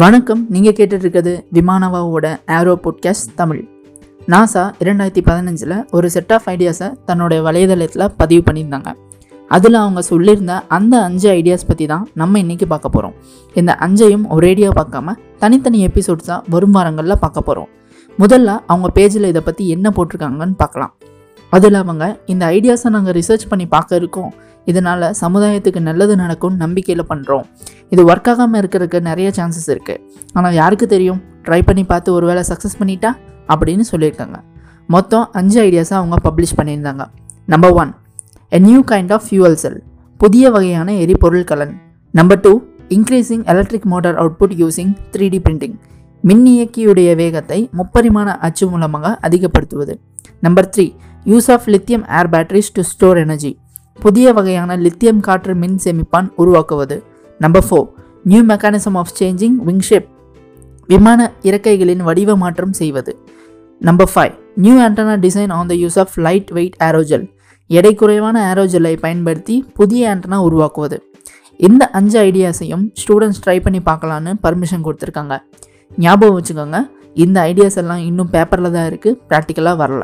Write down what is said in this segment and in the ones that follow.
வணக்கம். நீங்கள் கேட்டுட்ருக்கிறது விமானவாவோட ஏரோ பாட்காஸ்ட் தமிழ். நாசா இரண்டாயிரத்தி பதினஞ்சில் ஒரு செட் ஆஃப் ஐடியாஸை தன்னுடைய வலைதளத்தில் பதிவு பண்ணியிருந்தாங்க. அதில் அவங்க சொல்லியிருந்த அந்த அஞ்சு ஐடியாஸ் பற்றி தான் நம்ம இன்றைக்கி பார்க்க போகிறோம் இந்த அஞ்சையும் ஒரேடியாக பார்க்காம தனித்தனி எபிசோட்ஸாக வரும் வாரங்களில் பார்க்க போகிறோம் முதல்ல அவங்க பேஜில் இதை பற்றி என்ன போட்டிருக்காங்கன்னு பார்க்கலாம். அதில் அவங்க இந்த ஐடியாஸை நாங்கள் ரிசர்ச் பண்ணி பார்க்க இருக்கோம். இதனால் சமுதாயத்துக்கு நல்லது நடக்கும்னு நம்பிக்கையில் பண்ணுறோம் இது ஒர்க் ஆகாமல் இருக்கிறதுக்கு நிறைய சான்சஸ் இருக்குது ஆனால் யாருக்கு தெரியும்? ட்ரை பண்ணி பார்த்து ஒரு வேளை சக்ஸஸ் பண்ணிட்டா? அப்படின்னு சொல்லியிருக்காங்க. மொத்தம் அஞ்சு ஐடியாஸை அவங்க பப்ளிஷ் பண்ணியிருந்தாங்க. Number one a new kind of fuel cell புதிய வகையான எரிபொருள் கலன். Number two increasing electric motor output using three D printing மின் இயக்கியுடைய வேகத்தை முப்பரிமாண அச்சு மூலமாக அதிகப்படுத்துவது. Number three use of lithium air batteries to store energy புதிய வகையான லித்தியம் காற்று மின் சேமிப்பான் உருவாக்குவது. Number four new mechanism of changing wing shape விமான இறக்கைகளின் வடிவ மாற்றம் செய்வது. Number five new antenna design on the use of light weight aerogel எடை குறைவான ஏரோஜெல்லை பயன்படுத்தி புதிய ஆண்டனா உருவாக்குவது. இந்த அஞ்சு ஐடியாஸையும் ஸ்டூடெண்ட்ஸ் ட்ரை பண்ணி பார்க்கலான்னு பர்மிஷன் கொடுத்துருக்காங்க. ஞாபகம் வச்சுக்கோங்க இந்த ஐடியாஸ் எல்லாம் இன்னும் பேப்பரில் தான் இருக்குது ப்ராக்டிக்கலாக வரல.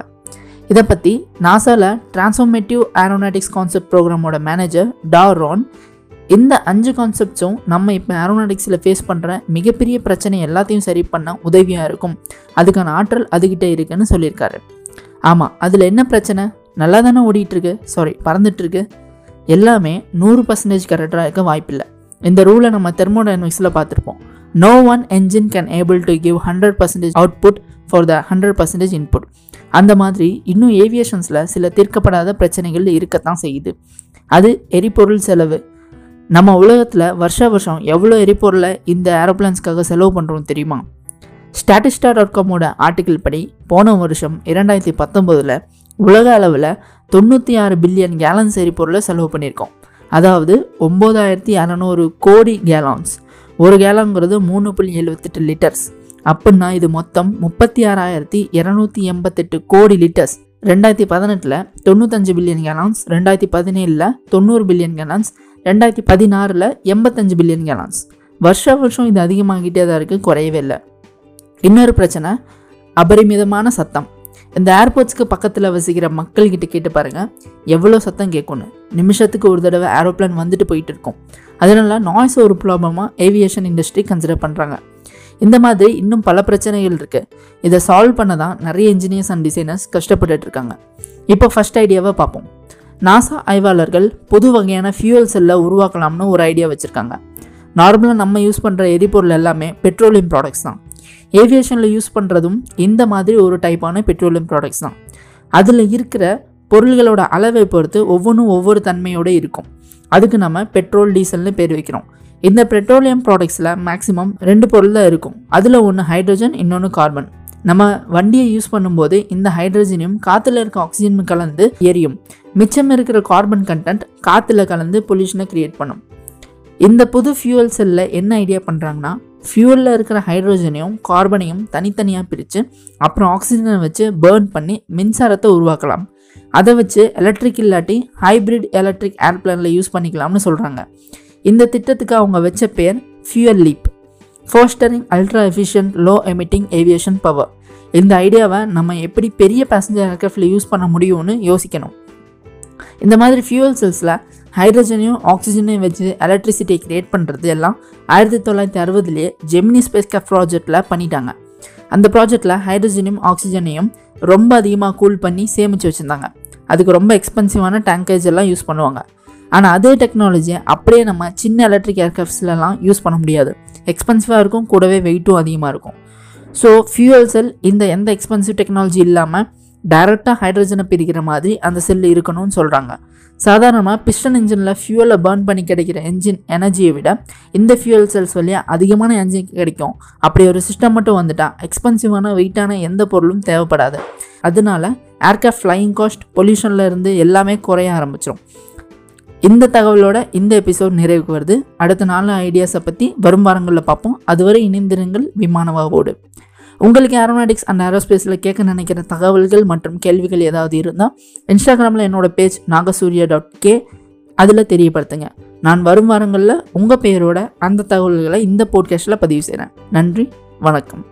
இதை பற்றி நாசாவில் டிரான்ஸ்ஃபார்மேட்டிவ் ஏரோனாட்டிக்ஸ் கான்செப்ட் ப்ரோக்ராமோட மேனேஜர் டா ரான் இந்த அஞ்சு கான்செப்ட்ஸும் நம்ம இப்போ ஏரோனாட்டிக்ஸில் ஃபேஸ் பண்ணுற மிகப்பெரிய பிரச்சனை எல்லாத்தையும் சரி பண்ண உதவியாக இருக்கும். அதுக்கான ஆற்றல் அதுகிட்ட இருக்குன்னு சொல்லியிருக்காரு. ஆமாம் அதில் என்ன பிரச்சனை? நல்லா தானே ஓடிட்டுருக்கு சாரி பறந்துட்டுருக்கு எல்லாமே நூறு பர்சன்டேஜ் கரெக்டாக இருக்க வாய்ப்பில்லை. இந்த ரூலை நம்ம தெர்மோடைனமிக்ஸில் பார்த்துருப்போம். No one engine can able to give hundred percentage output for the hundred percentage input அந்த மாதிரி இன்னும் ஏவியேஷன்ஸில் சில தீர்க்கப்படாத பிரச்சனைகள் இருக்கத்தான் செய்யுது. அது எரிபொருள் செலவு. நம்ம உலகத்தில் வருஷ வருஷம் எவ்வளோ எரிபொருளை இந்த ஏரோப்ளான்ஸ்க்காக செலவு பண்ணுறோம் தெரியுமா? ஸ்டாட்டிஸ்டா டாட் காமோட ஆர்டிக்கிள் படி போன வருஷம் இரண்டாயிரத்தி பத்தொம்போதில் உலக அளவில் தொண்ணூற்றி ஆறு பில்லியன் கேலன்ஸ் எரிபொருளை செலவு பண்ணியிருக்கோம். அதாவது ஒம்பதாயிரத்தி அறநூறு கோடி கேலான்ஸ் ஒரு கேலாங்கிறது மூணு புள்ளி எழுபத்தெட்டு லிட்டர்ஸ் அப்படின்னா இது மொத்தம் முப்பத்தி ஆறாயிரத்தி இரநூத்தி எண்பத்தெட்டு கோடி லிட்டர்ஸ் ரெண்டாயிரத்தி பதினெட்டில் தொண்ணூத்தஞ்சு பில்லியன் கேலான்ஸ் ரெண்டாயிரத்தி பதினேழில் தொண்ணூறு பில்லியன் கேலான்ஸ் ரெண்டாயிரத்தி பதினாறில் எண்பத்தஞ்சு பில்லியன் கேலான்ஸ் வருஷ வருஷம் இது அதிகமாகிட்டே தான் இருக்குது குறையவே இல்லை. இன்னொரு பிரச்சனை அபரிமிதமான சத்தம். இந்த ஏர்போர்ட்ஸ்க்கு பக்கத்தில் வசிக்கிற மக்கள்கிட்ட கேட்டு பாருங்கள் எவ்வளோ சத்தம் கேட்கும்னு. நிமிஷத்துக்கு ஒரு தடவை ஏரோப்ளேன் வந்துட்டு போயிட்டு இருக்கும். அதனால நாய்ஸ் ஒரு ப்ராப்ளமாக ஏவியேஷன் இண்டஸ்ட்ரி கன்சிடர் பண்ணுறாங்க இந்த மாதிரி இன்னும் பல பிரச்சனைகள் இருக்குது இதை சால்வ் பண்ண தான் நிறைய இன்ஜினியர்ஸ் அண்ட் டிசைனர்ஸ் கஷ்டப்பட்டுட்டு இருக்காங்க இப்போ ஃபஸ்ட் ஐடியாவை பார்ப்போம். நாசா ஆய்வாளர்கள் புது வகையான ஃபியூயல் செல்லை உருவாக்கலாம்னு ஒரு ஐடியா வச்சுருக்காங்க. நார்மலாக நம்ம யூஸ் பண்ணுற எரிபொருள் எல்லாமே பெட்ரோலியம் ப்ராடக்ட்ஸ் தான். ஏவியேஷனில் யூஸ் பண்ணுறதும் இந்த மாதிரி ஒரு டைப்பான பெட்ரோலியம் ப்ராடக்ட்ஸ் தான். அதில் இருக்கிற பொருள்களோட அளவை பொறுத்து ஒவ்வொன்றும் ஒவ்வொரு தன்மையோடு இருக்கும். அதுக்கு நம்ம பெட்ரோல் டீசல்னு பேர் வைக்கிறோம். இந்த பெட்ரோலியம் ப்ராடக்ட்ஸில் மேக்ஸிமம் ரெண்டு பொருள் தான் இருக்கும். அதில் ஒன்று ஹைட்ரஜன் இன்னொன்று கார்பன் நம்ம வண்டியை யூஸ் பண்ணும்போது இந்த ஹைட்ரஜனையும் காற்றுல இருக்க ஆக்சிஜனும் கலந்து எரியும். மிச்சம் இருக்கிற கார்பன் கண்டென்ட் காற்றுல கலந்து பொல்யூஷனை கிரியேட் பண்ணும். இந்த புது ஃபியூவல் செல்லில் என்ன ஐடியா பண்ணுறாங்கன்னா ஃபியூவலில் இருக்கிற ஹைட்ரோஜனையும் கார்பனையும் தனித்தனியாக பிரித்து அப்புறம் ஆக்சிஜனை வச்சு பேர்ன் பண்ணி மின்சாரத்தை உருவாக்கலாம். அதை வச்சு எலக்ட்ரிக் இல்லாட்டி ஹைப்ரிட் எலக்ட்ரிக் ஏர்பிளானில் யூஸ் பண்ணிக்கலாம்னு சொல்கிறாங்க இந்த திட்டத்துக்கு அவங்க வச்ச பேர் fuel leap fostering ultra efficient low emitting aviation power இந்த ஐடியாவை நம்ம எப்படி பெரிய பேசஞ்சர் ஏர்க்ராஃப்டில் யூஸ் பண்ண முடியும்னு யோசிக்கணும். இந்த மாதிரி ஃபியூவல் செல்ஸில் ஹைட்ரஜனையும் ஆக்சிஜனையும் வச்சு எலக்ட்ரிசிட்டியை க்ரியேட் பண்ணுறது எல்லாம் ஆயிரத்தி தொள்ளாயிரத்தி அறுபதுலேயே ஜெமினி ஸ்பேஸ் கேப் ப்ராஜெக்டில் பண்ணிட்டாங்க. அந்த ப்ராஜெக்டில் ஹைட்ரஜனையும் ஆக்சிஜனையும் ரொம்ப அதிகமாக கூல் பண்ணி சேமித்து வச்சுருந்தாங்க. அதுக்கு ரொம்ப எக்ஸ்பென்சிவான டேங்கேஜ் எல்லாம் யூஸ் பண்ணுவாங்க. ஆனால் அதே டெக்னாலஜியை அப்படியே நம்ம சின்ன எலக்ட்ரிக் ஏர்க்ராஃப்ட்ஸ்லலாம் யூஸ் பண்ண முடியாது. எக்ஸ்பென்சிவாக இருக்கும் கூடவே வெயிட்டும் அதிகமாக இருக்கும். ஸோ ஃபியூயல் செல் இந்த எந்த எக்ஸ்பென்சிவ் டெக்னாலஜி இல்லாமல் டைரெக்டாக ஹைட்ரஜனை பிரிக்கிற மாதிரி அந்த செல் இருக்கணும்னு சொல்கிறாங்க சாதாரணமாக பிஸ்டன் இன்ஜினில் ஃபியூவலை பர்ன் பண்ணி கிடைக்கிற என்ஜின் எனர்ஜியை விட இந்த ஃபியூவல் செல்ஸ் வழியாக அதிகமான என்ஜின் கிடைக்கும். அப்படி ஒரு சிஸ்டம் மட்டும் வந்துட்டால் எக்ஸ்பென்சிவான வெயிட்டான எந்த பொருளும் தேவைப்படாது. அதனால ஏர்க்ராஃப்ட் ஃப்ளையிங் காஸ்ட் பொல்யூஷனில் இருந்து எல்லாமே குறைய ஆரம்பிச்சிடும் இந்த தகவலோட இந்த எபிசோட் நிறைவுக்கு வருது. அடுத்த நாலு ஐடியாஸை பற்றி வரும் வாரங்களில் பார்ப்போம். அதுவரை இணைந்திருங்கள் விமானவாவோடு உங்களுக்கு ஏரோனாட்டிக்ஸ் அண்ட் ஏரோஸ்பேஸில் கேட்க நினைக்கிற தகவல்கள் மற்றும் கேள்விகள் ஏதாவது இருந்தால் இன்ஸ்டாகிராமில் என்னோட பேஜ் நாகசூர்யா டாட் கே அதில் தெரியப்படுத்துங்க. நான் வரும் வாரங்களில் உங்கள் பெயரோட அந்த தகவல்களை இந்த போட்காஸ்ட்டில் பதிவு செய்கிறேன் நன்றி வணக்கம்.